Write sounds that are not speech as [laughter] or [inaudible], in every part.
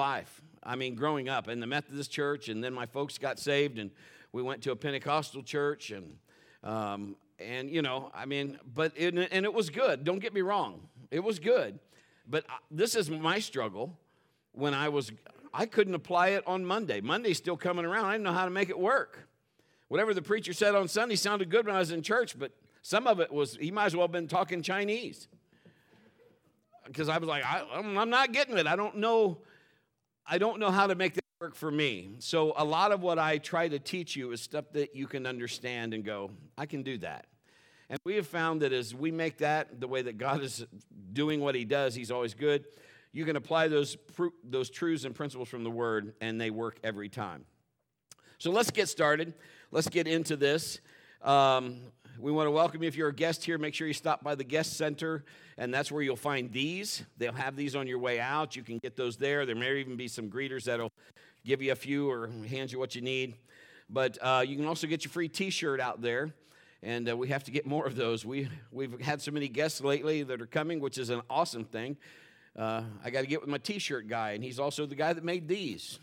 life. I mean, growing up in the Methodist church, and then my folks got saved, and we went to a Pentecostal church, and um, and you know, I mean, but it, and it was good. Don't get me wrong, it was good. But this is my struggle. When I was, I couldn't apply it on Monday. Monday's still coming around. I didn't know how to make it work. Whatever the preacher said on Sunday sounded good when I was in church, but some of it was he might as well have been talking Chinese. Because I was like, I, I'm not getting it. I don't know. I don't know how to make that work for me. So a lot of what I try to teach you is stuff that you can understand and go, I can do that. And we have found that as we make that the way that God is doing what He does, He's always good. You can apply those, those truths and principles from the Word, and they work every time. So let's get started. Let's get into this. Um, we want to welcome you. If you're a guest here, make sure you stop by the guest center, and that's where you'll find these. They'll have these on your way out. You can get those there. There may even be some greeters that'll give you a few or hand you what you need. But uh, you can also get your free t shirt out there and uh, we have to get more of those. We, we've had so many guests lately that are coming, which is an awesome thing. Uh, I got to get with my t shirt guy, and he's also the guy that made these.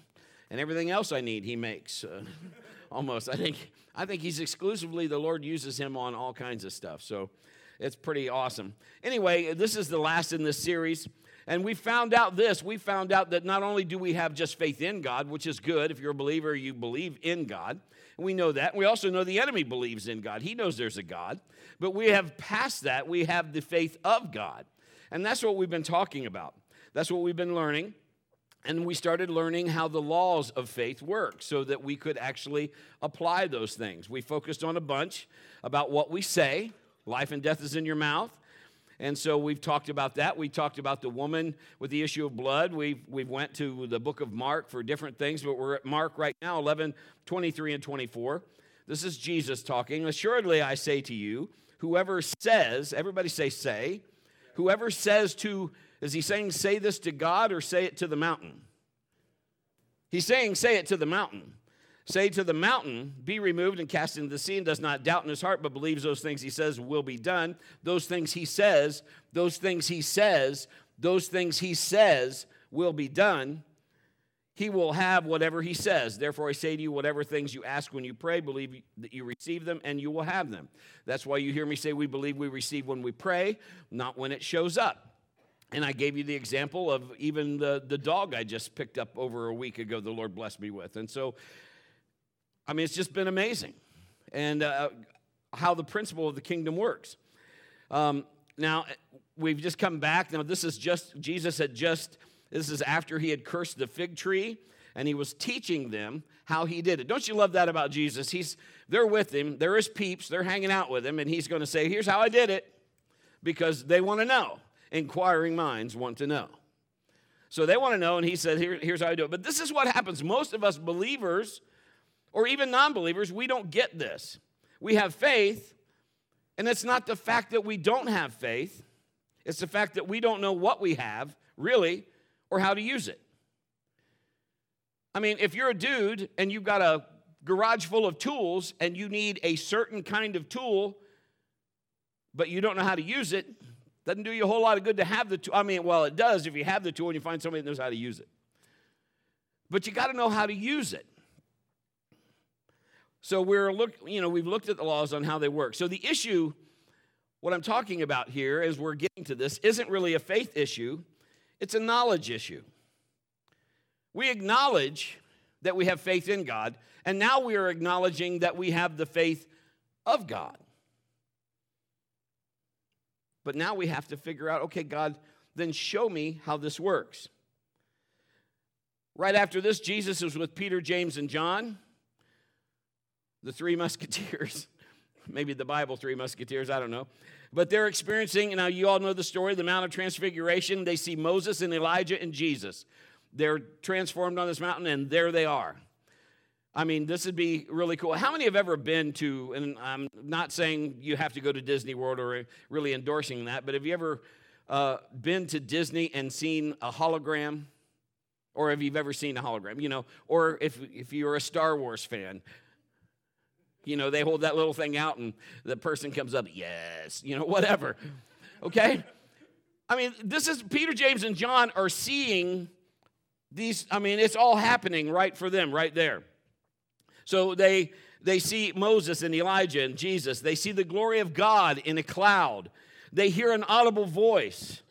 And everything else I need, he makes. Uh, [laughs] almost. I think, I think he's exclusively, the Lord uses him on all kinds of stuff. So it's pretty awesome. Anyway, this is the last in this series. And we found out this we found out that not only do we have just faith in God, which is good. If you're a believer, you believe in God. We know that. We also know the enemy believes in God. He knows there's a God. But we have passed that. We have the faith of God. And that's what we've been talking about. That's what we've been learning. And we started learning how the laws of faith work so that we could actually apply those things. We focused on a bunch about what we say. Life and death is in your mouth. And so we've talked about that. We talked about the woman with the issue of blood. We've, we went to the book of Mark for different things, but we're at Mark right now, 11, 23, and 24. This is Jesus talking. Assuredly, I say to you, whoever says, everybody say, say, whoever says to, is he saying say this to God or say it to the mountain? He's saying say it to the mountain. Say to the mountain, Be removed and cast into the sea, and does not doubt in his heart, but believes those things he says will be done. Those things he says, those things he says, those things he says will be done. He will have whatever he says. Therefore, I say to you, whatever things you ask when you pray, believe that you receive them, and you will have them. That's why you hear me say we believe we receive when we pray, not when it shows up. And I gave you the example of even the, the dog I just picked up over a week ago, the Lord blessed me with. And so I mean, it's just been amazing. And uh, how the principle of the kingdom works. Um, now, we've just come back. Now, this is just, Jesus had just, this is after he had cursed the fig tree and he was teaching them how he did it. Don't you love that about Jesus? He's, they're with him, they're his peeps, they're hanging out with him, and he's going to say, Here's how I did it because they want to know. Inquiring minds want to know. So they want to know, and he said, Here, Here's how I do it. But this is what happens. Most of us believers, or even non believers, we don't get this. We have faith, and it's not the fact that we don't have faith, it's the fact that we don't know what we have, really, or how to use it. I mean, if you're a dude and you've got a garage full of tools and you need a certain kind of tool, but you don't know how to use it, doesn't do you a whole lot of good to have the tool. I mean, well, it does if you have the tool and you find somebody that knows how to use it. But you got to know how to use it. So we're look, you know, we've looked at the laws on how they work. So the issue, what I'm talking about here as we're getting to this, isn't really a faith issue, it's a knowledge issue. We acknowledge that we have faith in God, and now we are acknowledging that we have the faith of God. But now we have to figure out okay, God, then show me how this works. Right after this, Jesus is with Peter, James, and John the three [laughs] musketeers. Maybe the Bible three musketeers, I don't know. But they're experiencing, now you all know the story, the Mount of Transfiguration. They see Moses and Elijah and Jesus. They're transformed on this mountain, and there they are. I mean, this would be really cool. How many have ever been to, and I'm not saying you have to go to Disney World or really endorsing that, but have you ever uh, been to Disney and seen a hologram? Or have you ever seen a hologram? You know, or if, if you're a Star Wars fan, you know, they hold that little thing out and the person comes up, yes, you know, whatever. Okay? I mean, this is Peter, James, and John are seeing these, I mean, it's all happening right for them, right there. So they they see Moses and Elijah and Jesus. They see the glory of God in a cloud. They hear an audible voice.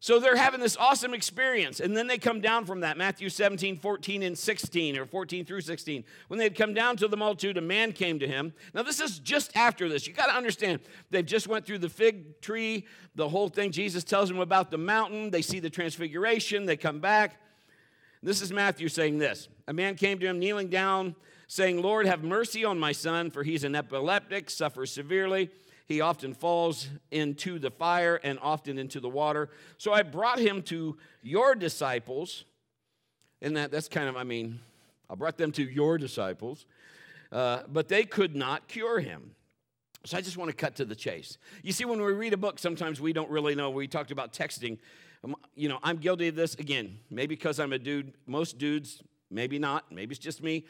So they're having this awesome experience. And then they come down from that, Matthew 17, 14, and 16, or 14 through 16. When they had come down to the multitude, a man came to him. Now, this is just after this. You got to understand, they've just went through the fig tree, the whole thing. Jesus tells them about the mountain. They see the transfiguration. They come back. This is Matthew saying this. A man came to him, kneeling down, saying, Lord, have mercy on my son, for he's an epileptic, suffers severely he often falls into the fire and often into the water. So I brought him to your disciples. And that, that's kind of, I mean, I brought them to your disciples, uh, but they could not cure him. So I just want to cut to the chase. You see, when we read a book, sometimes we don't really know. We talked about texting. Um, you know, I'm guilty of this again, maybe because I'm a dude. Most dudes, maybe not. Maybe it's just me.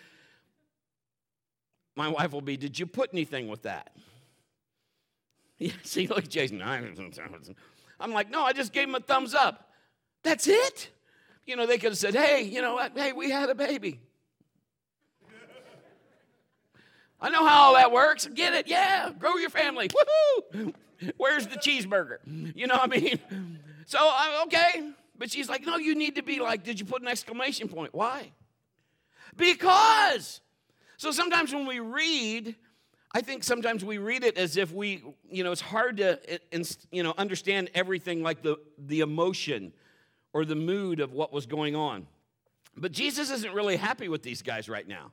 My wife will be, Did you put anything with that? [laughs] Yeah, see, look, Jason. [laughs] I'm like, no, I just gave him a thumbs up. That's it? You know, they could have said, hey, you know? Hey, we had a baby. [laughs] I know how all that works. Get it? Yeah. Grow your family. Woohoo! Where's the cheeseburger? You know what I mean? So, uh, okay. But she's like, no, you need to be like, did you put an exclamation point? Why? Because. So sometimes when we read, I think sometimes we read it as if we, you know, it's hard to, eh, you know, understand everything like the, the emotion or the mood of what was going on. But Jesus isn't really happy with these guys right now.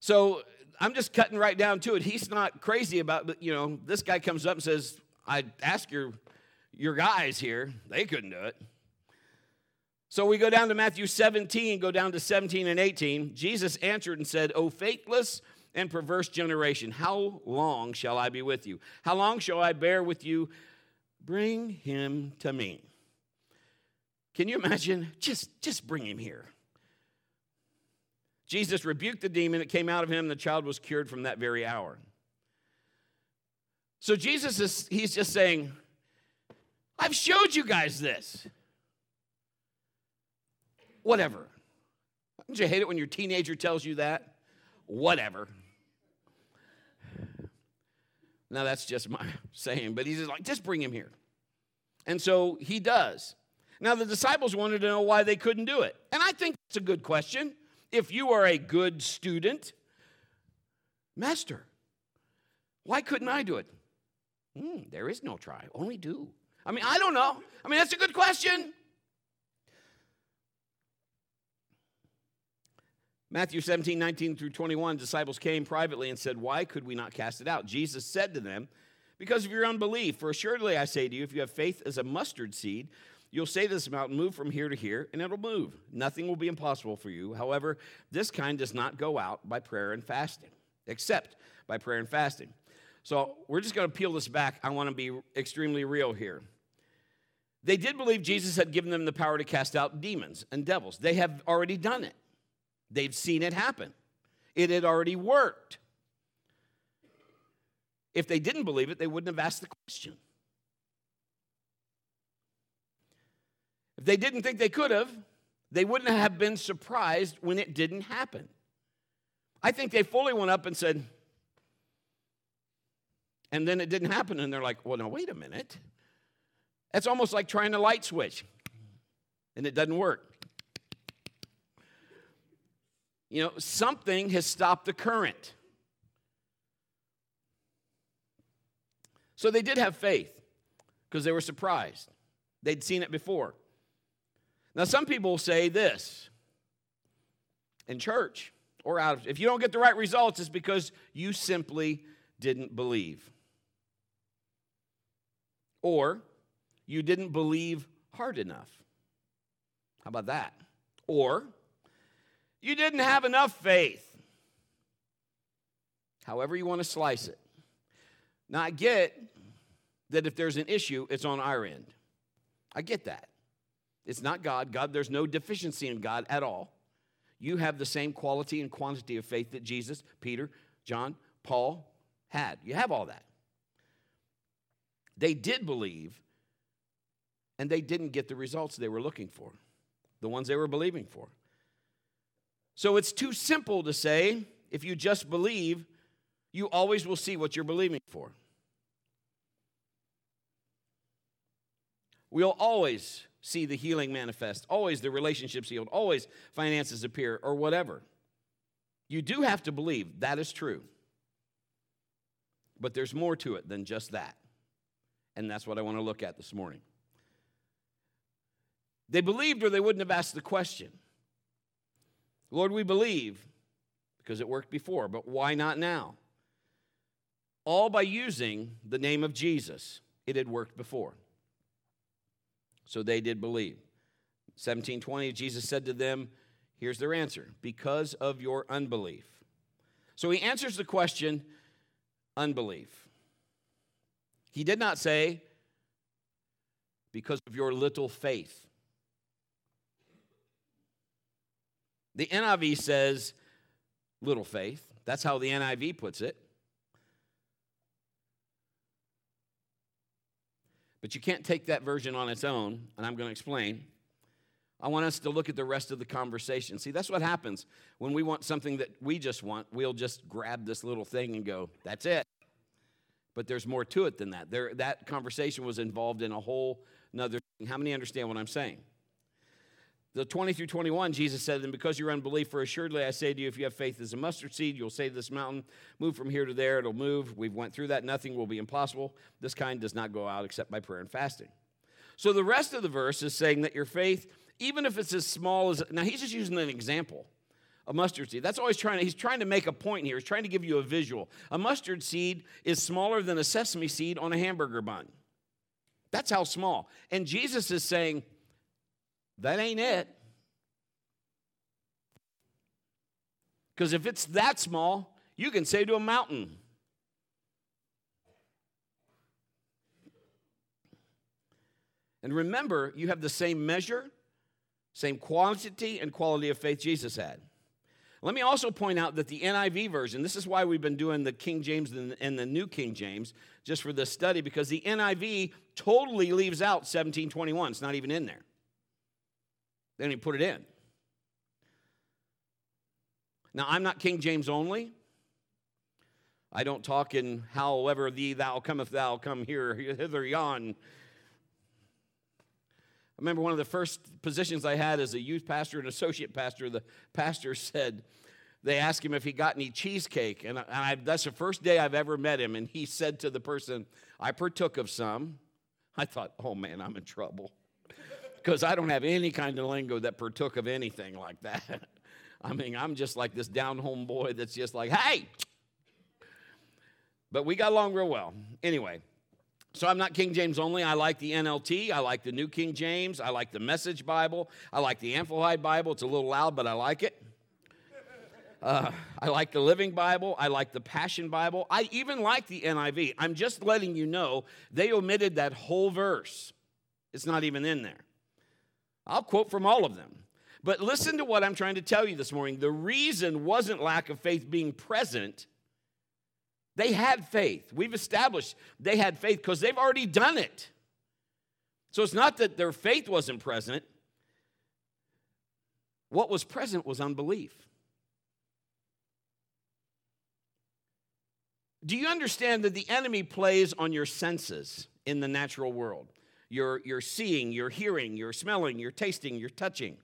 So I'm just cutting right down to it. He's not crazy about, you know, this guy comes up and says, I ask your, your guys here, they couldn't do it. So we go down to Matthew 17, go down to 17 and 18. Jesus answered and said, O faithless and perverse generation, how long shall I be with you? How long shall I bear with you? Bring him to me. Can you imagine? Just, just bring him here. Jesus rebuked the demon, it came out of him, and the child was cured from that very hour. So Jesus is, he's just saying, I've showed you guys this. Whatever. Don't you hate it when your teenager tells you that? Whatever. Now, that's just my [laughs] saying, but he's just like, just bring him here. And so he does. Now, the disciples wanted to know why they couldn't do it. And I think it's a good question. If you are a good student, Master, why couldn't I do it? Hmm, there is no try, only do. I mean, I don't know. I mean, that's a good question. Matthew 17, 19 through 21, disciples came privately and said, Why could we not cast it out? Jesus said to them, Because of your unbelief. For assuredly I say to you, if you have faith as a mustard seed, you'll say this mountain, Move from here to here, and it'll move. Nothing will be impossible for you. However, this kind does not go out by prayer and fasting, except by prayer and fasting. So we're just going to peel this back. I want to be extremely real here. They did believe Jesus had given them the power to cast out demons and devils, they have already done it. They've seen it happen, it had already worked. If they didn't believe it, they wouldn't have asked the question. If they didn't think they could have, they wouldn't have been surprised when it didn't happen. I think they fully went up and said, and then it didn't happen, and they're like, well, no, wait a minute. That's almost like trying a light switch, and it doesn't work. You know, something has stopped the current. So they did have faith because they were surprised. They'd seen it before. Now, some people say this in church or out of, if you don't get the right results, it's because you simply didn't believe. Or you didn't believe hard enough. How about that? Or you didn't have enough faith. However, you want to slice it. Now, I get that if there's an issue, it's on our end. I get that. It's not God. God, there's no deficiency in God at all. You have the same quality and quantity of faith that Jesus, Peter, John, Paul had. You have all that. They did believe, and they didn't get the results they were looking for. the ones they were believing for. So it's too simple to say, if you just believe, you always will see what you're believing for. We'll always see the healing manifest, always the relationships healed, always finances appear, or whatever. You do have to believe that is true. But there's more to it than just that. And that's what I want to look at this morning. They believed or they wouldn't have asked the question. Lord, we believe because it worked before, but why not now? All by using the name of Jesus. It had worked before. So they did believe. 1720, Jesus said to them, Here's their answer because of your unbelief. So he answers the question unbelief. He did not say, because of your little faith. The NIV says little faith. That's how the NIV puts it. But you can't take that version on its own, and I'm going to explain. I want us to look at the rest of the conversation. See, that's what happens when we want something that we just want. We'll just grab this little thing and go, that's it. But there's more to it than that. There, that conversation was involved in a whole another thing. How many understand what I'm saying? The 20 through 21, Jesus said, And because you're unbelief, for assuredly I say to you, if you have faith as a mustard seed, you'll say to this mountain, Move from here to there, it'll move. We've went through that. Nothing will be impossible. This kind does not go out except by prayer and fasting. So the rest of the verse is saying that your faith, even if it's as small as now, he's just using an example. A mustard seed. That's always trying to, he's trying to make a point here. He's trying to give you a visual. A mustard seed is smaller than a sesame seed on a hamburger bun. That's how small. And Jesus is saying, that ain't it. Because if it's that small, you can say to a mountain, And remember, you have the same measure, same quantity and quality of faith Jesus had. Let me also point out that the NIV version, this is why we've been doing the King James and the New King James just for this study, because the NIV totally leaves out 1721. It's not even in there. They didn't put it in. Now, I'm not King James only. I don't talk in however thee thou cometh thou come here hither yon. I remember one of the first positions I had as a youth pastor and associate pastor, the pastor said, they asked him if he got any cheesecake. And, I, that's the first day I've ever met him. And he said to the person, I partook of some. I thought, oh man, I'm in trouble. Because I don't have any kind of lingo that partook of anything like that. [laughs] I mean, I'm just like this down home boy that's just like, hey. But we got along real well. Anyway, so I'm not King James only. I like the NLT. I like the New King James. I like the Message Bible. I like the Amplified Bible. It's a little loud, but I like it. Uh, I like the Living Bible. I like the Passion Bible. I even like the NIV. I'm just letting you know they omitted that whole verse. It's not even in there. I'll quote from all of them. But listen to what I'm trying to tell you this morning. The reason wasn't lack of faith being present. They had faith. We've established they had faith because they've already done it. So it's not that their faith wasn't present. What was present was unbelief. Do you understand that the enemy plays on your senses in the natural world? You're, you're seeing, you're hearing, you're smelling, you're tasting, you're touching.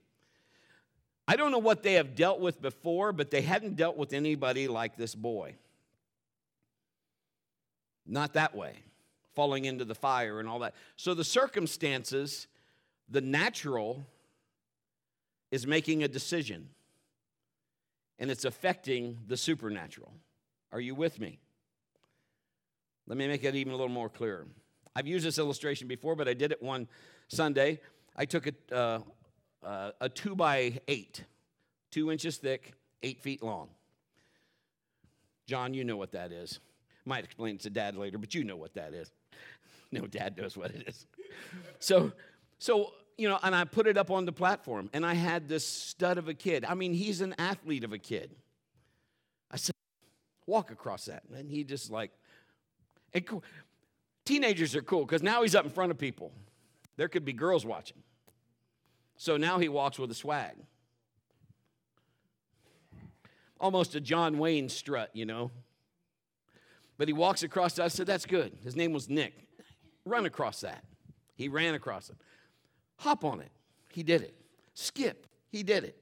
I don't know what they have dealt with before, but they hadn't dealt with anybody like this boy. Not that way, falling into the fire and all that. So the circumstances, the natural, is making a decision, and it's affecting the supernatural. Are you with me? Let me make it even a little more clear. I've used this illustration before, but I did it one Sunday. I took a, uh, uh, a two by eight, two inches thick, eight feet long. John, you know what that is. Might explain it to dad later, but you know what that is. [laughs] no, dad knows what it is. So, so you know, and I put it up on the platform, and I had this stud of a kid. I mean, he's an athlete of a kid. I said, walk across that. And he just like, and teenagers are cool because now he's up in front of people. There could be girls watching. So now he walks with a swag. Almost a John Wayne strut, you know. But he walks across. I said, That's good. His name was Nick. Run across that. He ran across it. Hop on it. He did it. Skip. He did it.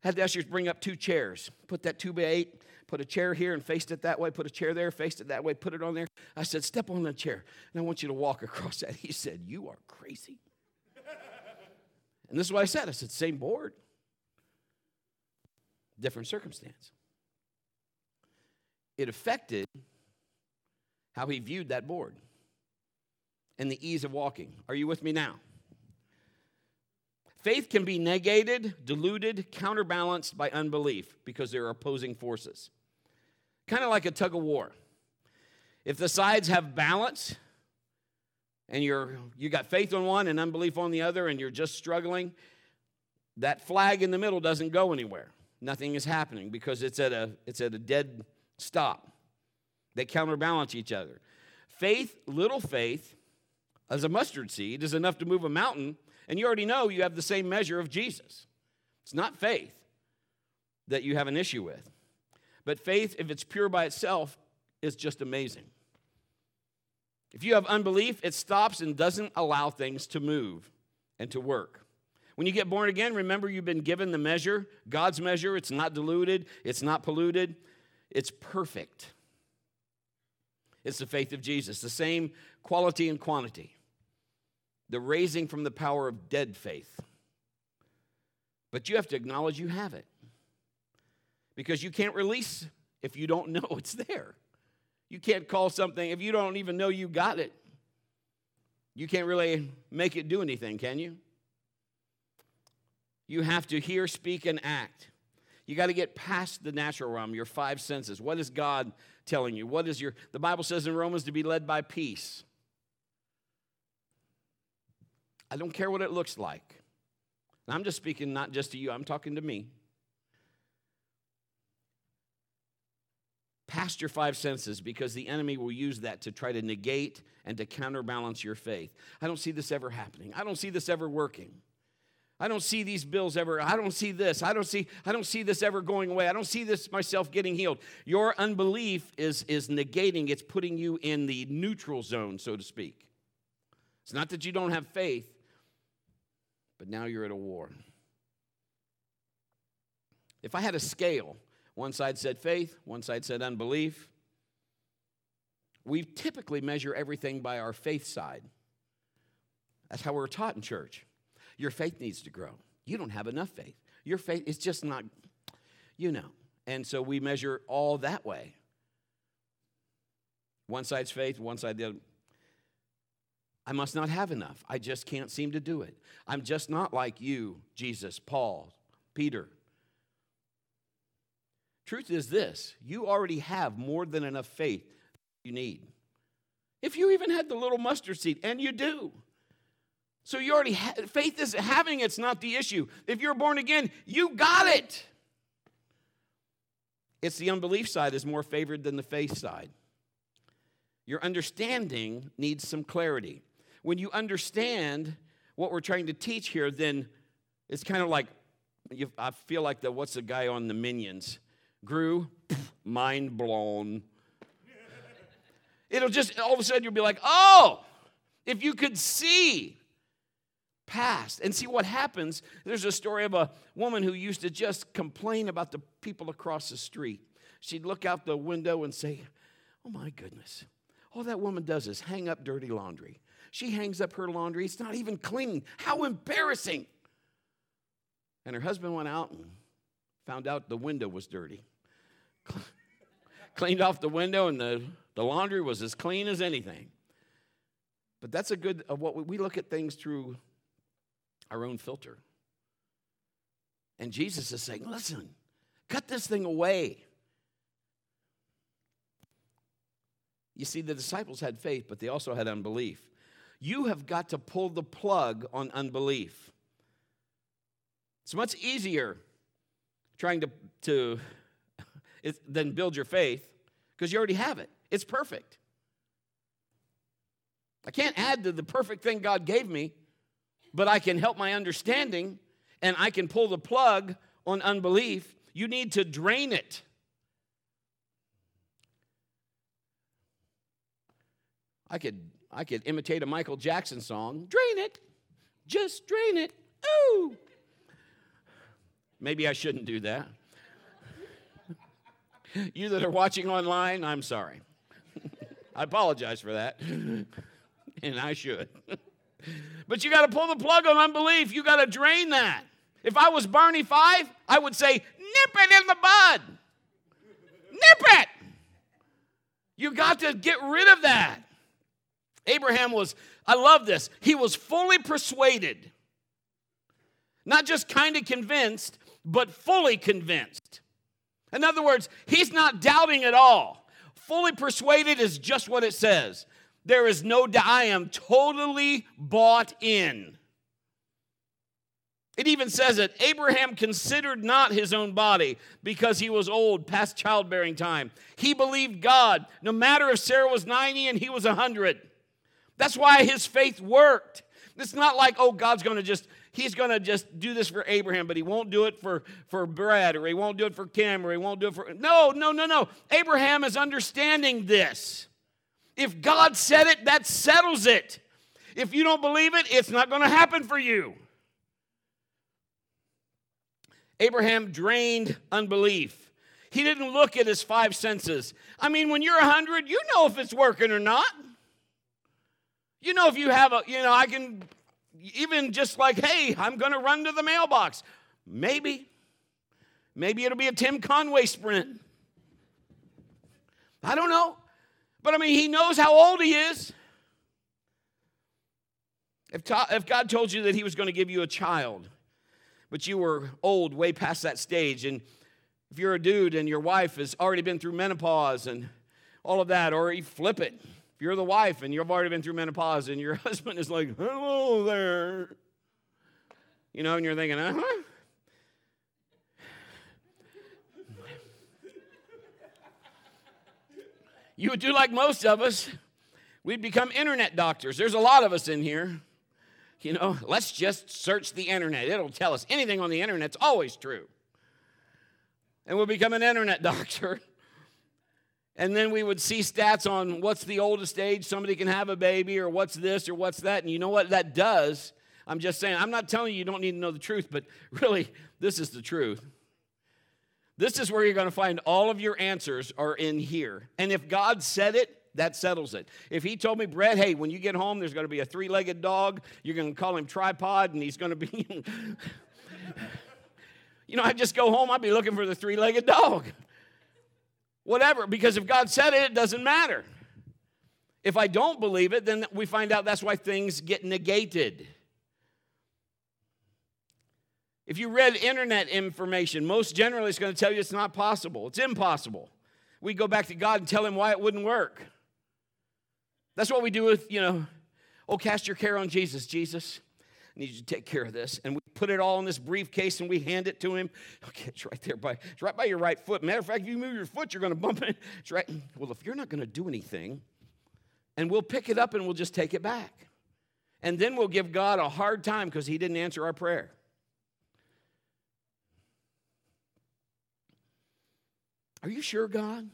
Had the ushers bring up two chairs. Put that two by eight, put a chair here and faced it that way, put a chair there, faced it that way, put it on there. I said, Step on the chair, and I want you to walk across that. He said, You are crazy. and this is what I said. I said, Same board, different circumstance. It affected how he viewed that board and the ease of walking. Are you with me now? Faith can be negated, diluted, counterbalanced by unbelief because there are opposing forces. Kind of like a tug of war. If the sides have balance and you're you got faith on one and unbelief on the other and you're just struggling, that flag in the middle doesn't go anywhere. Nothing is happening because it's at a it's at a dead stop. They counterbalance each other. Faith, little faith, as a mustard seed, is enough to move a mountain and you already know you have the same measure of Jesus. It's not faith that you have an issue with. But faith, if it's pure by itself, is just amazing. If you have unbelief, it stops and doesn't allow things to move and to work. When you get born again, remember you've been given the measure, God's measure. It's not diluted, it's not polluted, it's perfect. It's the faith of Jesus, the same quality and quantity the raising from the power of dead faith. But you have to acknowledge you have it. Because you can't release if you don't [laughs] know it's there. You can't call something if you don't even know you got it. You can't really make it do anything, can you? You have to hear, speak, and act. You got to get past the natural realm, your five senses. What is God telling you? What is your, the Bible says in Romans to be led by peace. I don't care what it looks like. And I'm just speaking not just to you, I'm talking to me. Past your five senses because the enemy will use that to try to negate and to counterbalance your faith. I don't see this ever happening. I don't see this ever working. I don't see these bills ever. I don't see this. I don't see I don't see this ever going away. I don't see this myself getting healed. Your unbelief is is negating. It's putting you in the neutral zone, so to speak. It's not that you don't have faith, but now you're at a war. If I had a scale, one side said faith, one side said unbelief. We typically measure everything by our faith side. That's how we're taught in church. Your faith needs to grow. You don't have enough faith. Your faith is just not, you know. And so we measure all that way. One side's faith, one side the other. I must not have enough. I just can't seem to do it. I'm just not like you, Jesus, Paul, Peter. Truth is this you already have more than enough faith you need. If you even had the little mustard seed, and you do. So you already have faith is having it's not the issue. If you're born again, you got it. It's the unbelief side is more favored than the faith side. Your understanding needs some clarity when you understand what we're trying to teach here, then it's kind of like I feel like the what's the guy on the Minions? Gru, mind blown. It'll just all of a sudden you'll be like, oh, if you could see past and see what happens. There's a story of a woman who used to just complain about the people across the street. She'd look out the window and say, Oh my goodness, all that woman does is hang up dirty laundry. She hangs up her laundry. It's not even clean. How embarrassing. And her husband went out and found out the window was dirty. Cleaned off the window, and the, the laundry was as clean as anything. But that's a good, uh, what we, we look at things through our own filter. And Jesus is saying, listen, cut this thing away. You see, the disciples had faith, but they also had unbelief. You have got to pull the plug on unbelief. It's much easier trying to, to [laughs] then build your faith because you already have it. It's perfect. I can't add to the perfect thing God gave me. but I can help my understanding and I can pull the plug on unbelief. You need to drain it. I could I could imitate a Michael Jackson song. Drain it. Just drain it. Ooh. Maybe I shouldn't do that. you that are watching online, I'm sorry. I apologize for that. and I should. but you got to pull the plug on unbelief. You got to drain that. If I was Barney Fife, I would say, nip it in the bud. Nip it. You got to get rid of that. Abraham was, I love this, he was fully persuaded. Not just kind of convinced, but fully convinced. In other words, he's not doubting at all. Fully persuaded is just what it says. There is no doubt. I am totally bought in. It even says that Abraham considered not his own body because he was old, past childbearing time. He believed God, no matter if Sarah was 90 and he was 100. That's why his faith worked. It's not like, oh, God's going to just, he's going to just do this for Abraham, but he won't do it for, for Brad, or he won't do it for Kim, or he won't do it for. No, no, no, no. Abraham is understanding this. If God said it, that settles it. If you don't believe it, it's not going to happen for you. Abraham drained unbelief. He didn't look at his five senses. I mean, when you're 100, you know if it's working or not. You know, if you have a, you know, I can even just like, hey, I'm going to run to the mailbox. Maybe. Maybe it'll be a Tim Conway sprint. I don't know. But I mean, he knows how old he is. If, if God told you that he was going to give you a child, but you were old, way past that stage, and if you're a dude and your wife has already been through menopause and all of that, or you flip it, if you're the wife and you've already been through menopause and your [laughs] husband is like, hello there, you know, and you're thinking, uh huh. you would do like most of us. We'd become internet doctors. There's a lot of us in here. You know, let's just search the internet. It'll tell us anything on the internet's always true. And we'll become an internet [laughs] doctor. And then we would see stats on what's the oldest age somebody can have a baby, or what's this, or what's that. And you know what that does? I'm just saying, I'm not telling you you don't need to know the truth, but [laughs] really, this is the truth. This is where you're going to find all of your answers are in here. And if God said it, that settles it. If he told me, Brett, hey, when you get home, there's going to be a three legged dog, you're going to call him tripod, and he's going to be. [laughs] you know, I'd just go home, I'd be looking for the three legged dog whatever, because if God said it, it doesn't matter. If I don't believe it, then we find out that's why things get negated. If you read internet information, most generally it's going to tell you it's not possible. It's impossible. We go back to God and tell him why it wouldn't work. That's what we do with, you know, oh, cast your care on Jesus. Jesus, need you to take care of this. And we put it all in this briefcase and we hand it to him. Okay, it's right there by it's right by your right foot. Matter of fact, if you move your foot, you're gonna bump it. It's right. Well, if you're not gonna do anything, and we'll pick it up and we'll just take it back. And then we'll give God a hard time because he didn't answer our prayer. Are you sure, God?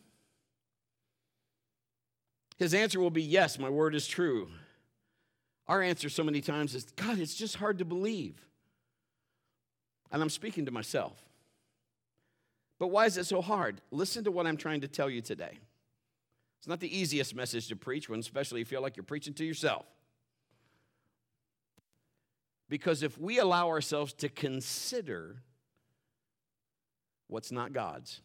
His answer will be, Yes, my word is true. Our answer so many times is, God, it's just hard to believe. And I'm speaking to myself. But why is it so hard? Listen to what I'm trying to tell you today. It's not the easiest message to preach when, especially, you feel like you're preaching to yourself. Because if we allow ourselves to consider what's not God's,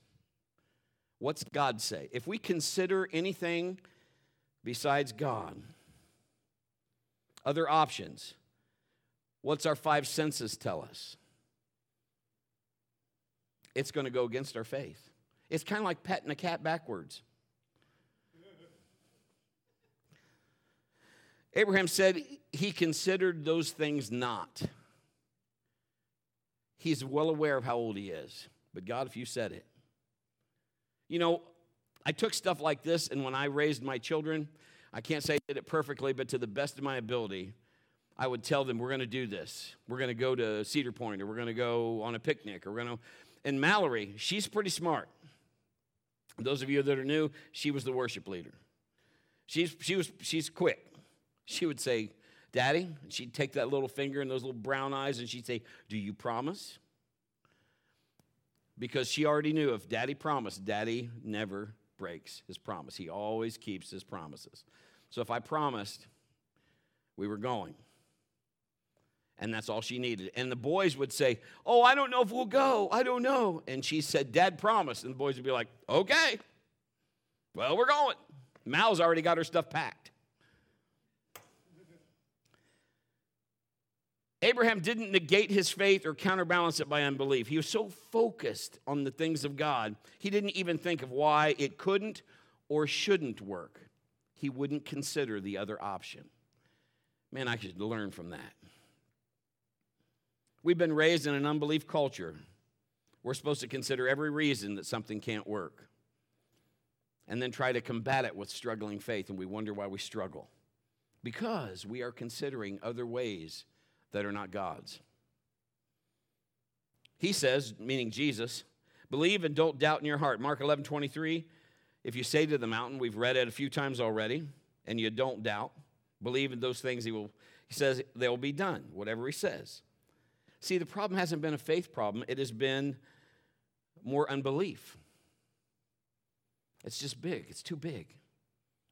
what's God say? If we consider anything besides God, other options. What's our five senses tell us? It's going to go against our faith. It's kind of like petting a cat backwards. Abraham said he considered those things not. He's well aware of how old he is. But God, if you said it. You know, I took stuff like this, and when I raised my children, I can't say I did it perfectly, but to the best of my ability, I would tell them, we're going to do this. We're going to go to Cedar Point, or we're going to go on a picnic, or we're going to. And Mallory, she's pretty smart. Those of you that are new, she was the worship leader. She's, she was, she's quick. She would say, Daddy, she'd take that little finger and those little brown eyes and she'd say, Do you promise? Because she already knew if Daddy promised, Daddy never breaks his promise. He always keeps his promises. So if I promised, we were going. And that's all she needed. And the boys would say, Oh, I don't know if we'll go. I don't know. And she said, Dad promised. And the boys would be like, Okay, well, we're going. Mal's already got her stuff packed. Abraham didn't negate his faith or counterbalance it by unbelief. He was so focused on the things of God, he didn't even think of why it couldn't or shouldn't work. He wouldn't consider the other option. Man, I could learn from that. We've been raised in an unbelief culture. We're supposed to consider every reason that something can't work and then try to combat it with struggling faith, and we wonder why we struggle. Because we are considering other ways that are not God's. He says, meaning Jesus, believe and don't doubt in your heart. Mark 11, 23. If you say to the mountain, we've read it a few times already, and you don't doubt, believe in those things, he will, he says they'll be done, whatever he says. See, the problem hasn't been a faith problem, it has been more unbelief. It's just big, it's too big.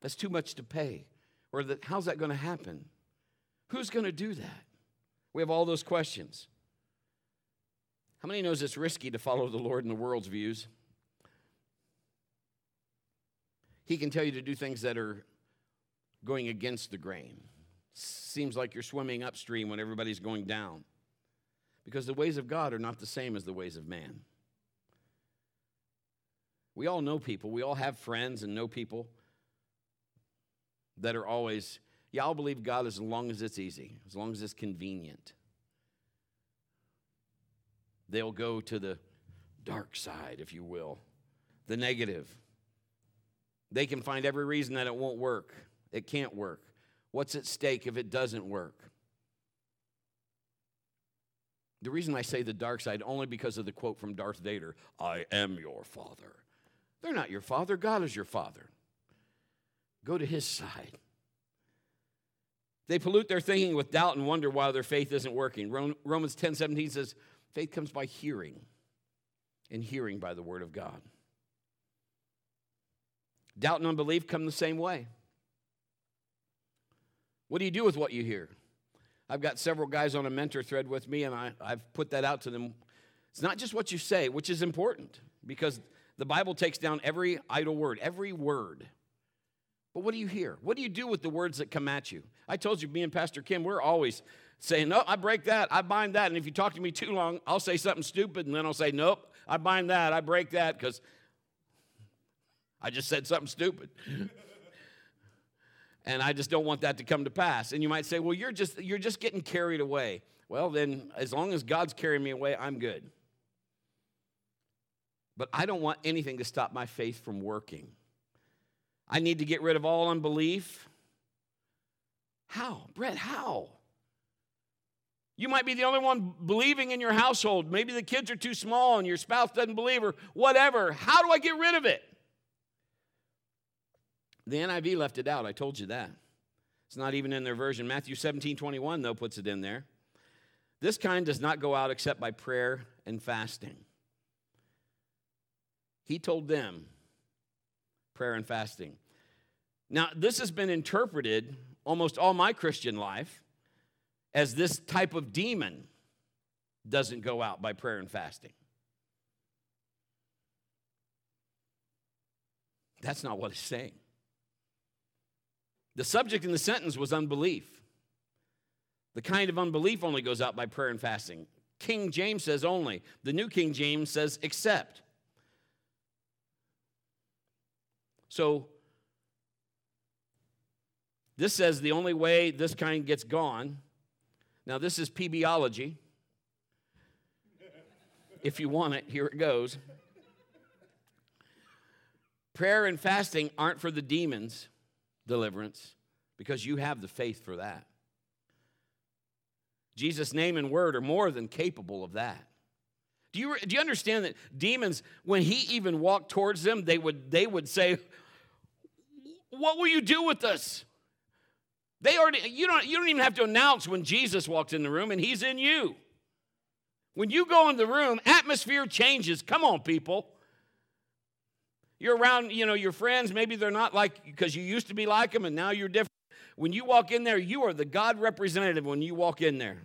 That's too much to pay. Or that, how's that going to happen? Who's going to do that? We have all those questions. How many knows it's risky to follow the Lord in the world's views? He can tell you to do things that are going against the grain. Seems like you're swimming upstream when everybody's going down. Because the ways of God are not the same as the ways of man. We all know people, we all have friends and know people that are always yeah, I'll believe God as long as it's easy, as long as it's convenient. They'll go to the dark side, if you will, the negative. They can find every reason that it won't work. It can't work. What's at stake if it doesn't work? The reason I say the dark side only because of the quote from Darth Vader, I am your father. They're not your father, God is your father. Go to his side. They pollute their thinking with doubt and wonder why their faith isn't working. Romans 10 17 says, faith comes by hearing, and hearing by the word of God. Doubt and unbelief come the same way. What do you do with what you hear? I've got several guys on a mentor thread with me, and I, have put that out to them. It's not just what you say, which is important, because the Bible takes down every idle word, every word. But what do you hear? What do you do with the words that come at you? I told you, me and Pastor Kim, we're always saying, No, I break that, I bind that. And if you talk to me too long, I'll say something stupid, and then I'll say, Nope, I bind that, I break that, because I just said something stupid. [laughs] and I just don't want that to come to pass. And you might say, Well, you're just you're just getting carried away. Well, then as long as God's carrying me away, I'm good. But I don't want anything to stop my faith from working. I need to get rid of all unbelief. How? Brett, how? You might be the only one believing in your household. Maybe the kids are too small and your spouse doesn't believe or whatever. How do I get rid of it? The NIV left it out. I told you that. It's not even in their version. Matthew 17 21, though, puts it in there. This kind does not go out except by prayer and fasting. He told them, prayer and fasting. Now, this has been interpreted almost all my Christian life as this type of demon doesn't go out by prayer and fasting. That's not what it's saying. The subject in the sentence was unbelief. The kind of unbelief only goes out by prayer and fasting. King James says only. The New King James says except. So, this says the only way this kind gets gone. Now, this is PBology. If you want it, here it goes. Prayer and fasting aren't for the demons' deliverance because you have the faith for that. Jesus' name and word are more than capable of that. Do you, do you understand that demons, when he even walked towards them, they would, they would say, What will you do with us? They already, you don't, you don't even have to announce when Jesus walks in the room and he's in you. When you go in the room, atmosphere changes. Come on, people. You're around, you know, your friends, maybe they're not like, because you used to be like them and now you're different. When you walk in there, you are the God representative when you walk in there.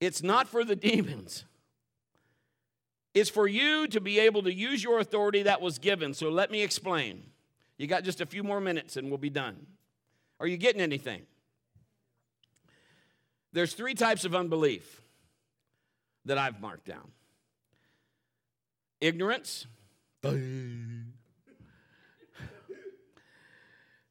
It's not for the [laughs] demons. It's for you to be able to use your authority that was given. So let me explain. You got just a few more minutes and we'll be done. Are you getting anything? There's three types of unbelief that I've marked down ignorance.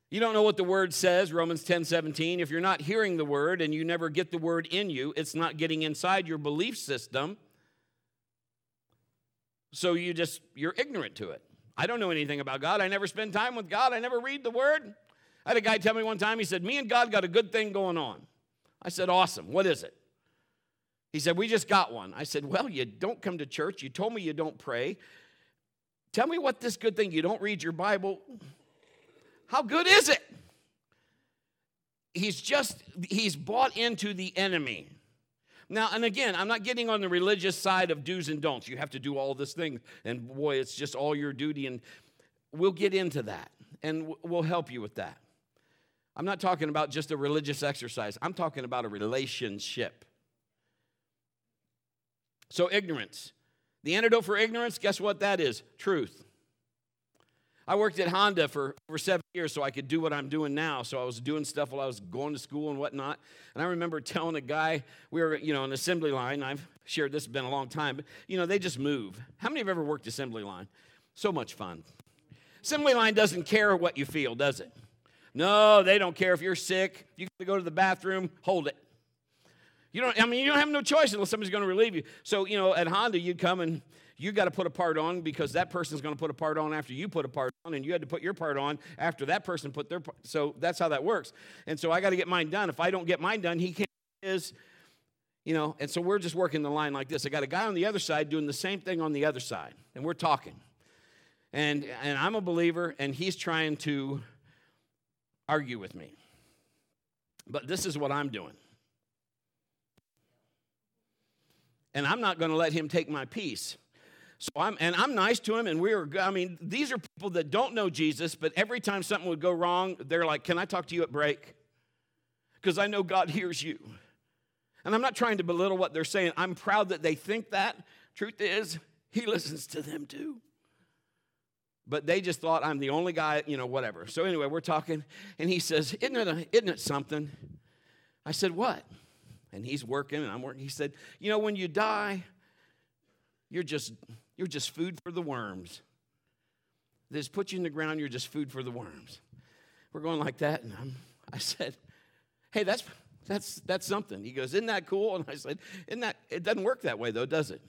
You don't know what the word says, Romans 10 17. If you're not hearing the word and you never get the word in you, it's not getting inside your belief system. So you just, you're ignorant to it. I don't know anything about God. I never spend time with God. I never read the word. I had a guy tell me one time, he said, Me and God got a good thing going on. I said, Awesome. What is it? He said, We just got one. I said, Well, you don't come to church. You told me you don't pray. Tell me what this good thing, you don't read your Bible. How good is it? He's just, he's bought into the enemy. Now, and again, I'm not getting on the religious side of do's and don'ts. You have to do all this thing, and boy, it's just all your duty, and we'll get into that, and we'll help you with that. I'm not talking about just a religious exercise, I'm talking about a relationship. So, ignorance. The antidote for ignorance, guess what that is? Truth. I worked at Honda for over seven years so I could do what I'm doing now. So I was doing stuff while I was going to school and whatnot. And I remember telling a guy, we were, you know, an assembly line. I've shared this, been a long time, but, you know, they just move. How many have ever worked assembly line? So much fun. Assembly line doesn't care what you feel, does it? No, they don't care if you're sick. You got to go to the bathroom, hold it. You don't, I mean, you don't have no choice unless somebody's going to relieve you. So, you know, at Honda, you'd come and you got to put a part on because that person's going to put a part on after you put a part on, and you had to put your part on after that person put their part. So that's how that works. And so I got to get mine done. If I don't get mine done, he can't. Is you know, and so we're just working the line like this. I got a guy on the other side doing the same thing on the other side, and we're talking. And and I'm a believer, and he's trying to argue with me. But this is what I'm doing. And I'm not going to let him take my peace. So I'm, and I'm nice to him, and we are, I mean, these are people that don't know Jesus, but every time something would go wrong, they're like, Can I talk to you at break? Because I know God hears you. And I'm not trying to belittle what they're saying. I'm proud that they think that. Truth is, he listens to them too. But they just thought I'm the only guy, you know, whatever. So anyway, we're talking, and he says, Isn't it, a, isn't it something? I said, What? And he's working, and I'm working. He said, You know, when you die, you're just you're just food for the worms. They just put you in the ground, you're just food for the worms. We're going like that, and I'm, I said, Hey, that's, that's, that's something. He goes, Isn't that cool? And I said, Isn't that, it doesn't work that way though, does it?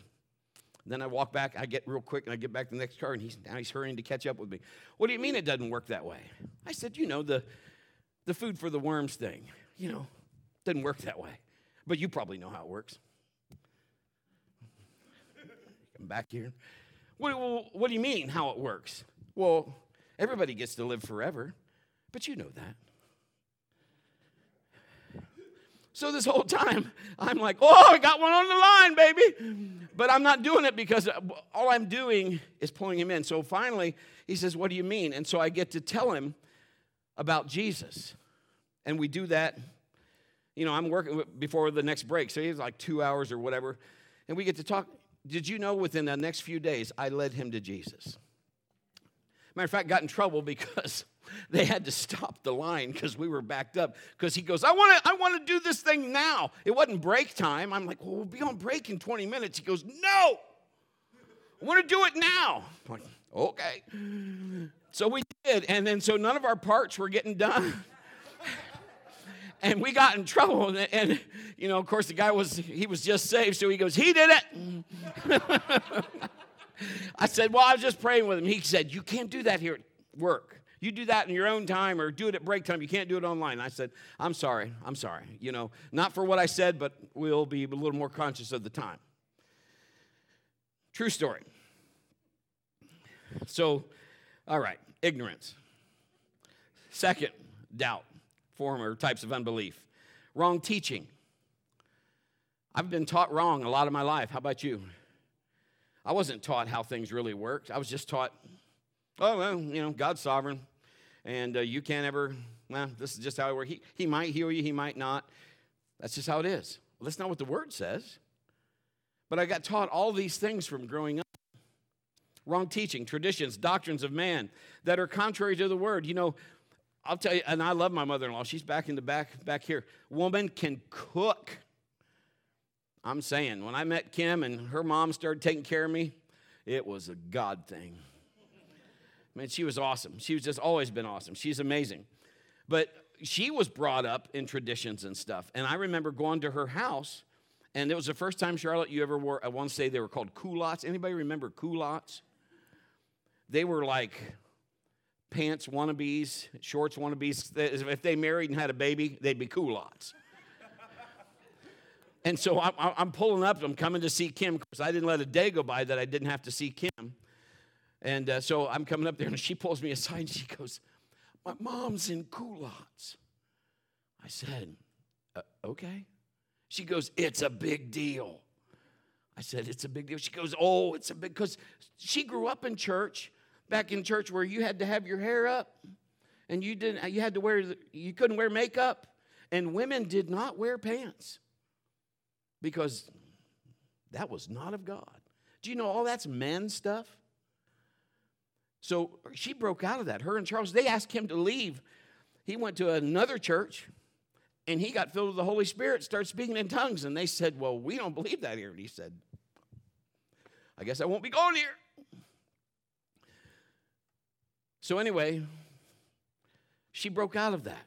then I walk back, I get real quick, and I get back to the next car, and he's now he's hurrying to catch up with me. What do you mean it doesn't work that way? I said, you know, the the food for the worms thing, you know, doesn't work that way. But you probably know how it works. Come back here. What, what do you mean, how it works? Well, everybody gets to live forever, but you know that. So this whole time, I'm like, oh, I got one on the line, baby. But I'm not doing it because all I'm doing is pulling him in. So finally, he says, What do you mean? And so I get to tell him about Jesus. And we do that. You know, I'm working before the next break. So he's like two hours or whatever. And we get to talk. Did you know within the next few days, I led him to Jesus? Matter of fact, got in trouble because [laughs] they had to stop the line because we were backed up. Because he goes, I want to, I want to do this thing now. It wasn't break time. I'm like, well, we'll be on break in 20 minutes. He goes, no, I want to do it now. I'm like, okay. So we did, and then so none of our parts were getting done. [laughs] and we got in trouble and, and, you know of course the guy was he was just saved so he goes he did it [laughs] i said well i was just praying with him he said you can't do that here at work You do that in your own time or do it at break time. You can't do it online. I said, I'm sorry. I'm sorry. You know, not for what I said, but we'll be a little more conscious of the time. True story. So, all right, ignorance. Second, doubt, former types of unbelief. Wrong teaching. I've been taught wrong a lot of my life. How about you? I wasn't taught how things really worked. I was just taught, oh, well, you know, God's sovereign, and uh, you can't ever, well, this is just how it works. He, he might heal you, he might not. That's just how it is. Well, that's not what the word says. But I got taught all these things from growing up wrong teaching, traditions, doctrines of man that are contrary to the word. You know, I'll tell you, and I love my mother in law. She's back in the back, back here. Woman can cook. I'm saying, when I met Kim and her mom started taking care of me, it was a God thing. Man, she was awesome. She was just always been awesome. She's amazing. But she was brought up in traditions and stuff. And I remember going to her house, and it was the first time, Charlotte, you ever wore, I want to say they were called culottes. Anybody remember culottes? They were like pants wannabes, shorts wannabes. If they married and had a baby, they'd be culottes. And so I'm, pulling up. I'm coming to see Kim because I didn't let a day go by that I didn't have to see Kim. And uh, so I'm coming up there, and she pulls me aside and she goes, My mom's in culottes. I said, uh, Okay. She goes, It's a big deal. I said, It's a big deal. She goes, Oh, it's a big, because she grew up in church, back in church where you had to have your hair up and you didn't, you had to wear, you couldn't wear makeup, and women did not wear pants because that was not of God. Do you know all that's men stuff? So she broke out of that. Her and Charles, they asked him to leave. He went to another church and he got filled with the Holy Spirit, started speaking in tongues. And they said, Well, we don't believe that here. And he said, I guess I won't be going here. So, anyway, she broke out of that.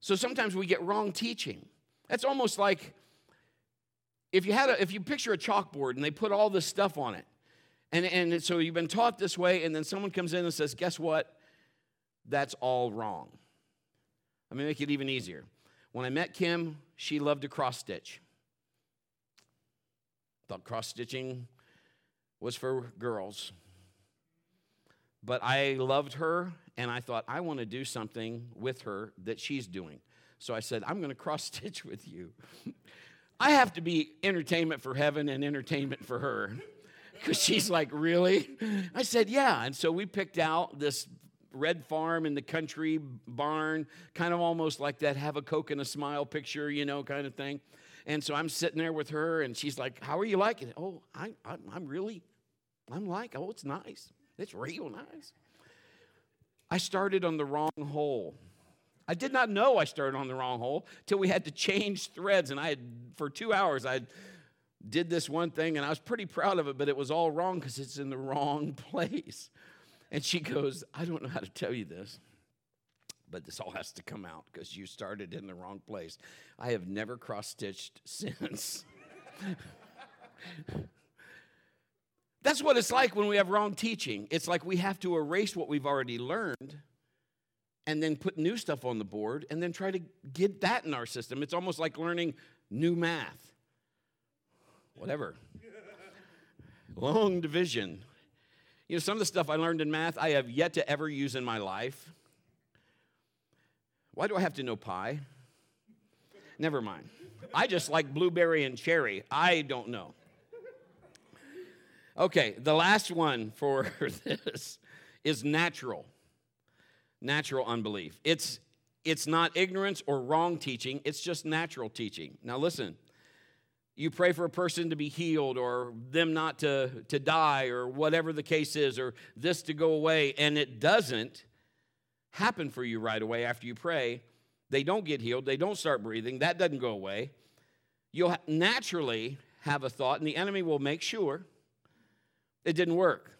So sometimes we get wrong teaching. That's almost like if you had a, if you picture a chalkboard and they put all this stuff on it, and, and so you've been taught this way, and then someone comes in and says, Guess what? That's all wrong. Let me make it even easier. When I met Kim, she loved to cross stitch. Thought cross stitching was for girls. But I loved her, and I thought, I want to do something with her that she's doing. So I said, I'm going to cross stitch [laughs] with you. I have to be entertainment for heaven and entertainment for her. [laughs] Because she's like, Really? I said, Yeah. And so we picked out this red farm in the country barn, kind of almost like that have a Coke and a smile picture, you know, kind of thing. And so I'm sitting there with her, and she's like, How are you liking it? Oh, I, I, I'm really, I'm like, Oh, it's nice. It's real nice. I started on the wrong hole. I did not know I started on the wrong hole till we had to change threads. And I had, for two hours, I did this one thing and I was pretty proud of it, but it was all wrong because it's in the wrong [laughs] place. And she goes, I don't know how to tell you this, but this all has to come out because you started in the wrong place. I have never cross stitched [laughs] since. That's what it's like when we have wrong teaching. It's like we have to erase what we've already learned and then put new stuff on the board and then try to get that in our system. It's almost like learning new math. Whatever. [laughs] Long division. You know, some of the stuff I learned in math I have yet to ever use in my life. Why do I have to know pi? Never mind. I just like blueberry and cherry. I don't know. Okay, the last one for [laughs] this is natural natural unbelief. It's, it's not ignorance or wrong teaching, it's just natural teaching. Now, listen, you pray for a person to be healed or them not to, to die or whatever the case is or this to go away, and it doesn't happen for you right away after you pray. They don't get healed, they don't start breathing, that doesn't go away. You'll naturally have a thought, and the enemy will make sure it didn't work.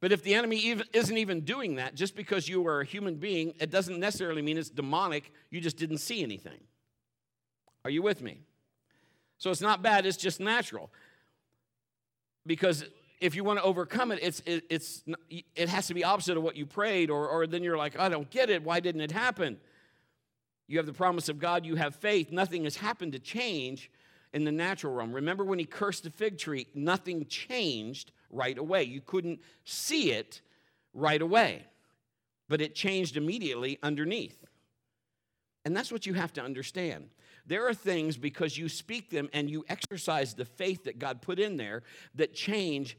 But if the enemy isn't even doing that, just because you are a human being, it doesn't necessarily mean it's demonic. You just didn't see anything. Are you with me? So it's not bad, it's just natural. Because if you want to overcome it, it's, it, it's, it has to be opposite of what you prayed, or, or then you're like, I don't get it. Why didn't it happen? You have the promise of God, you have faith. Nothing has happened to change in the natural realm. Remember when he cursed the fig tree, nothing changed right away. You couldn't see it right away, but it changed immediately underneath. And that's what you have to understand. There are things because you speak them and you exercise the faith that God put in there that change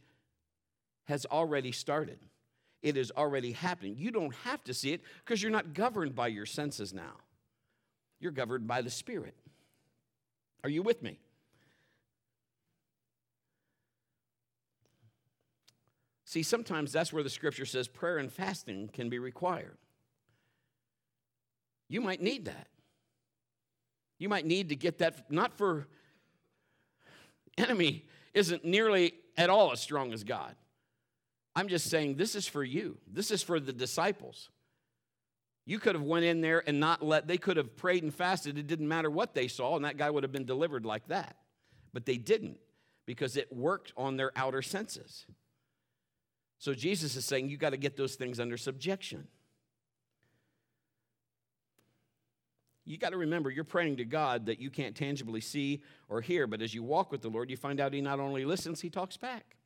has already started. It is already happening. You don't have to see it because you're not governed by your senses now. You're governed by the Spirit. Are you with me? See, sometimes that's where the scripture says prayer and fasting can be required. You might need that. You might need to get that, not for, enemy isn't nearly at all as strong as God. I'm just saying this is for you. This is for the disciples. You could have went in there and not let, they could have prayed and fasted. It didn't matter what they saw, and that guy would have been delivered like that. But they didn't because it worked on their outer senses. So Jesus is saying you got to get those things under subjection. You got to remember, you're praying to God that you can't tangibly see or hear, but as you walk with the Lord, you find out He not only listens, He talks back.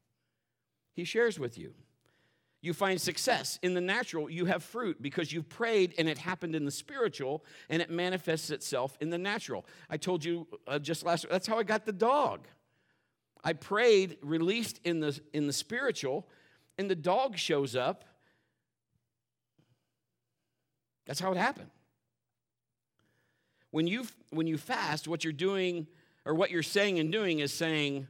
He shares with you. You find success in the natural, you have fruit because you've prayed and it happened in the spiritual and it manifests itself in the natural. I told you uh, just last that's how I got the dog. I prayed, released in the in the spiritual, and the dog shows up. That's how it happened. When you, when you fast, what you're doing, or what you're saying and doing is saying,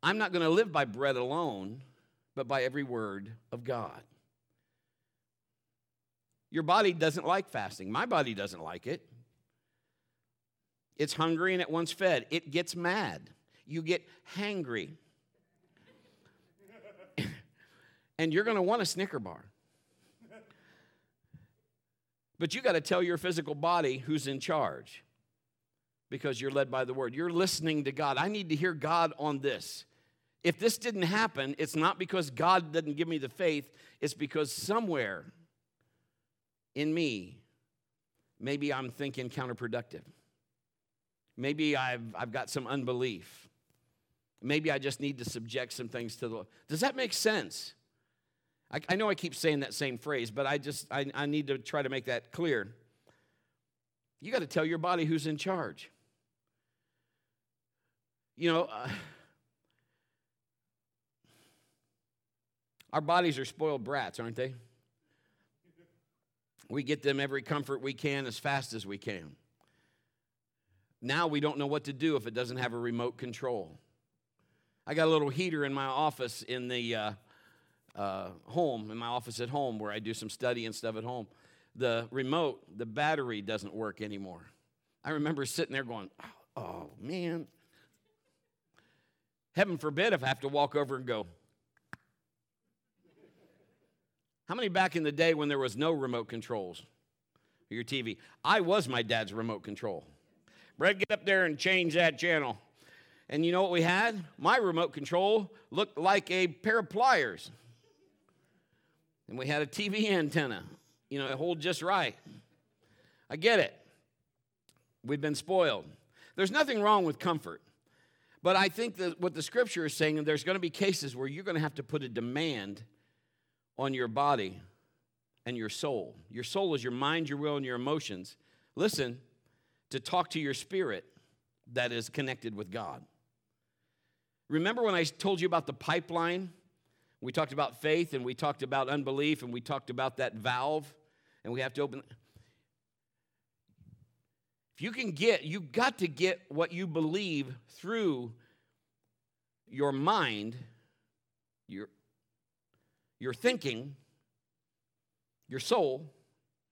I'm not going to live by bread alone, but by every word of God. Your body doesn't like fasting. My body doesn't like it. It's hungry and it wants fed. It gets mad. You get hangry. And you're going to want a Snicker bar. But you got to tell your physical body who's in charge because you're led by the word. You're listening to God. I need to hear God on this. If this didn't happen, it's not because God didn't give me the faith, it's because somewhere in me, maybe I'm thinking counterproductive. Maybe I've, I've got some unbelief. Maybe I just need to subject some things to the. Does that make sense? I, I know I keep saying that same phrase, but I just I, I need to try to make that clear. You got to tell your body who's in charge. You know, uh, our bodies are spoiled brats, aren't they? We get them every comfort we can as fast as we can. Now we don't know what to do if it doesn't have a remote control. I got a little heater in my office in the uh, uh, home, in my office at home, where I do some study and stuff at home, the remote, the battery doesn't work anymore. I remember sitting there going, oh, man. Heaven forbid if I have to walk over and go. How many back in the day when there was no remote controls for your TV? I was my dad's remote control. Brett, get up there and change that channel. And you know what we had? My remote control looked like a pair of pliers. And we had a TV antenna, you know, it hold just right. I get it. We've been spoiled. There's nothing wrong with comfort. But I think that what the scripture is saying, there's going to be cases where you're going to have to put a demand on your body and your soul. Your soul is your mind, your will, and your emotions. Listen, to talk to your spirit that is connected with God. Remember when I told you about the pipeline we talked about faith and we talked about unbelief and we talked about that valve and we have to open. If you can get, you've got to get what you believe through your mind, your, your thinking, your soul,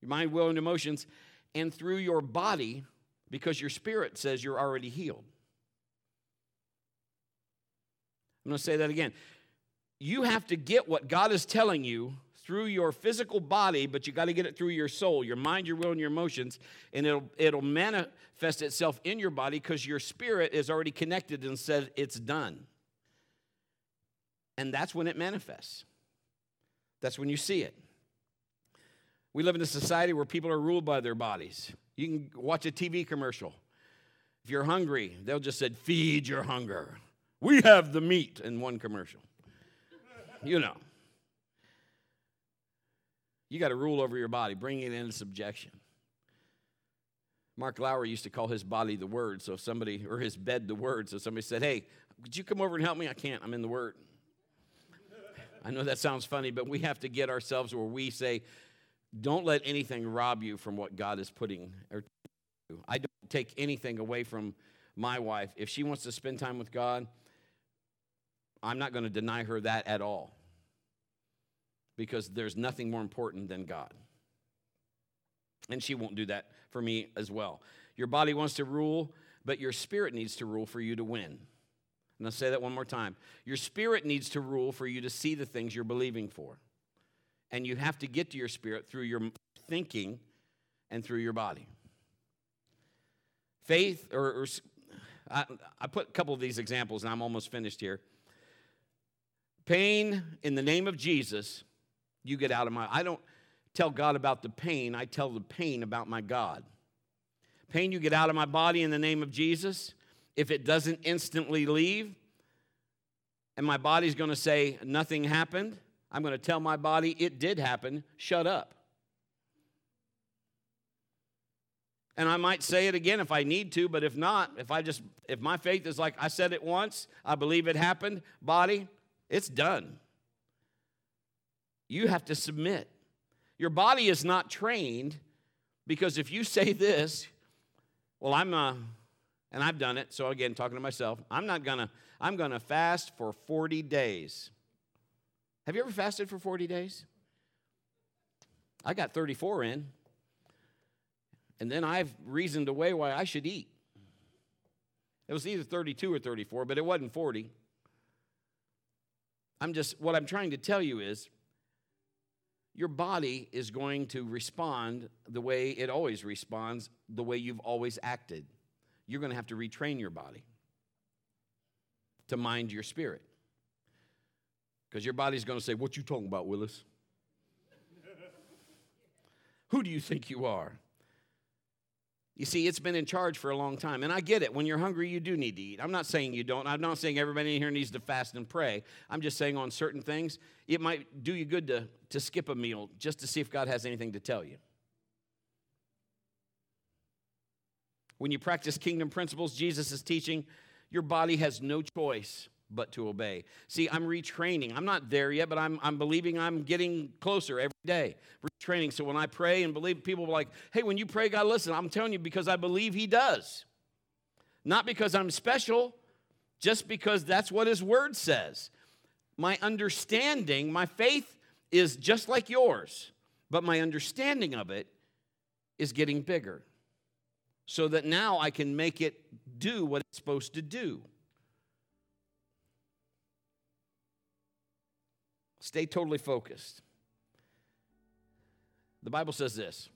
your mind, will, and emotions, and through your body because your spirit says you're already healed. I'm going to say that again you have to get what God is telling you through your physical body, but you got to get it through your soul, your mind, your will, and your emotions, and it'll it'll manifest itself in your body because your spirit is already connected and said it's done. And that's when it manifests. That's when you see it. We live in a society where people are ruled by their bodies. You can watch a TV commercial. If you're hungry, they'll just say, Feed your hunger. We have the meat in one commercial. You know. You got to rule over your body, bring it into subjection. Mark Lauer used to call his body the Word, so somebody, or his bed the Word. So somebody said, Hey, could you come over and help me? I can't, I'm in the Word. I know that sounds funny, but we have to get ourselves where we say, Don't let anything rob you from what God is putting. Or I don't take anything away from my wife. If she wants to spend time with God, I'm not going to deny her that at all because there's nothing more important than God. And she won't do that for me as well. Your body wants to rule, but your spirit needs to rule for you to win. And I'll say that one more time. Your spirit needs to rule for you to see the things you're believing for. And you have to get to your spirit through your thinking and through your body. Faith, or, or I, I put a couple of these examples, and I'm almost finished here. Pain in the name of Jesus, you get out of my. I don't tell God about the pain, I tell the pain about my God. Pain, you get out of my body in the name of Jesus. If it doesn't instantly leave, and my body's to say nothing happened, I'm to tell my body it did happen, shut up. And I might say it again if I need to, but if not, if I just, if my faith is like I said it once, I believe it happened, body, it's done. You have to submit. Your body is not trained because if you say this, well, I'm, uh, and I've done it, so again, talking to myself, I'm not gonna, I'm gonna fast for 40 days. Have you ever fasted for 40 days? I got 34 in. And then I've reasoned away why I should eat. It was either 32 or 34, but it wasn't 40. I'm just, what I'm trying to tell you is your body is going to respond the way it always responds, the way you've always acted. You're going to have to retrain your body to mind your spirit. Because your body's going to say, What you talking about, Willis? [laughs] Who do you think you are? You see, it's been in charge for a long time. And I get it. When you're hungry, you do need to eat. I'm not saying you don't. I'm not saying everybody in here needs to fast and pray. I'm just saying on certain things, it might do you good to, to skip a meal just to see if God has anything to tell you. When you practice kingdom principles, Jesus is teaching, your body has no choice but to obey. See, I'm retraining. I'm not there yet, but I'm, I'm believing I'm getting closer every day. Retraining. So when I pray and believe, people are like, hey, when you pray, God, listen, I'm telling you because I believe He does. Not because I'm special, just because that's what His Word says. My understanding, my faith is just like yours, but my understanding of it is getting bigger so that now I can make it do what it's supposed to do. Stay totally focused. The Bible says this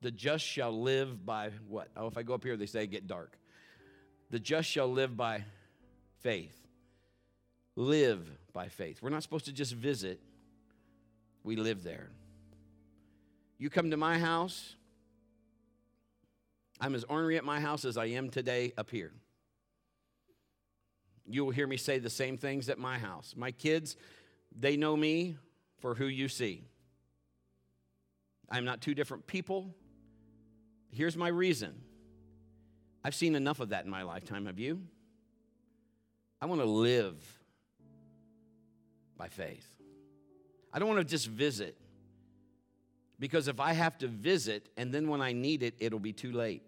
The just shall live by what? Oh, if I go up here, they say get dark. The just shall live by faith. Live by faith. We're not supposed to just visit, we live there. You come to my house, I'm as ornery at my house as I am today up here. You will hear me say the same things at my house. My kids, they know me for who you see. I'm not two different people. Here's my reason I've seen enough of that in my lifetime. Have you? I want to live by faith. I don't want to just visit. Because if I have to visit and then when I need it, it'll be too late.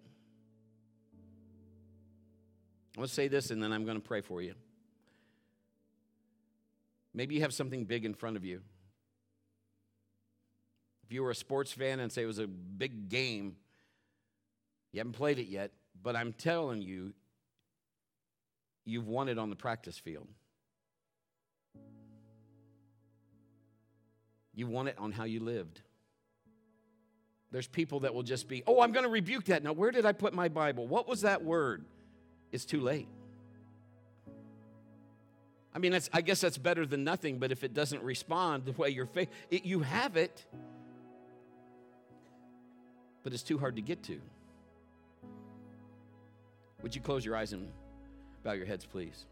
Let's say this and then I'm going to pray for you. Maybe you have something big in front of you. If you were a sports fan and say it was a big game, you haven't played it yet, but I'm telling you, you've won it on the practice field. You won it on how you lived. There's people that will just be, oh, I'm going to rebuke that. Now, where did I put my Bible? What was that word? It's too late. I mean, that's, I guess that's better than nothing, but if it doesn't respond the way your faith, it, you have it, but it's too hard to get to. Would you close your eyes and bow your heads, please?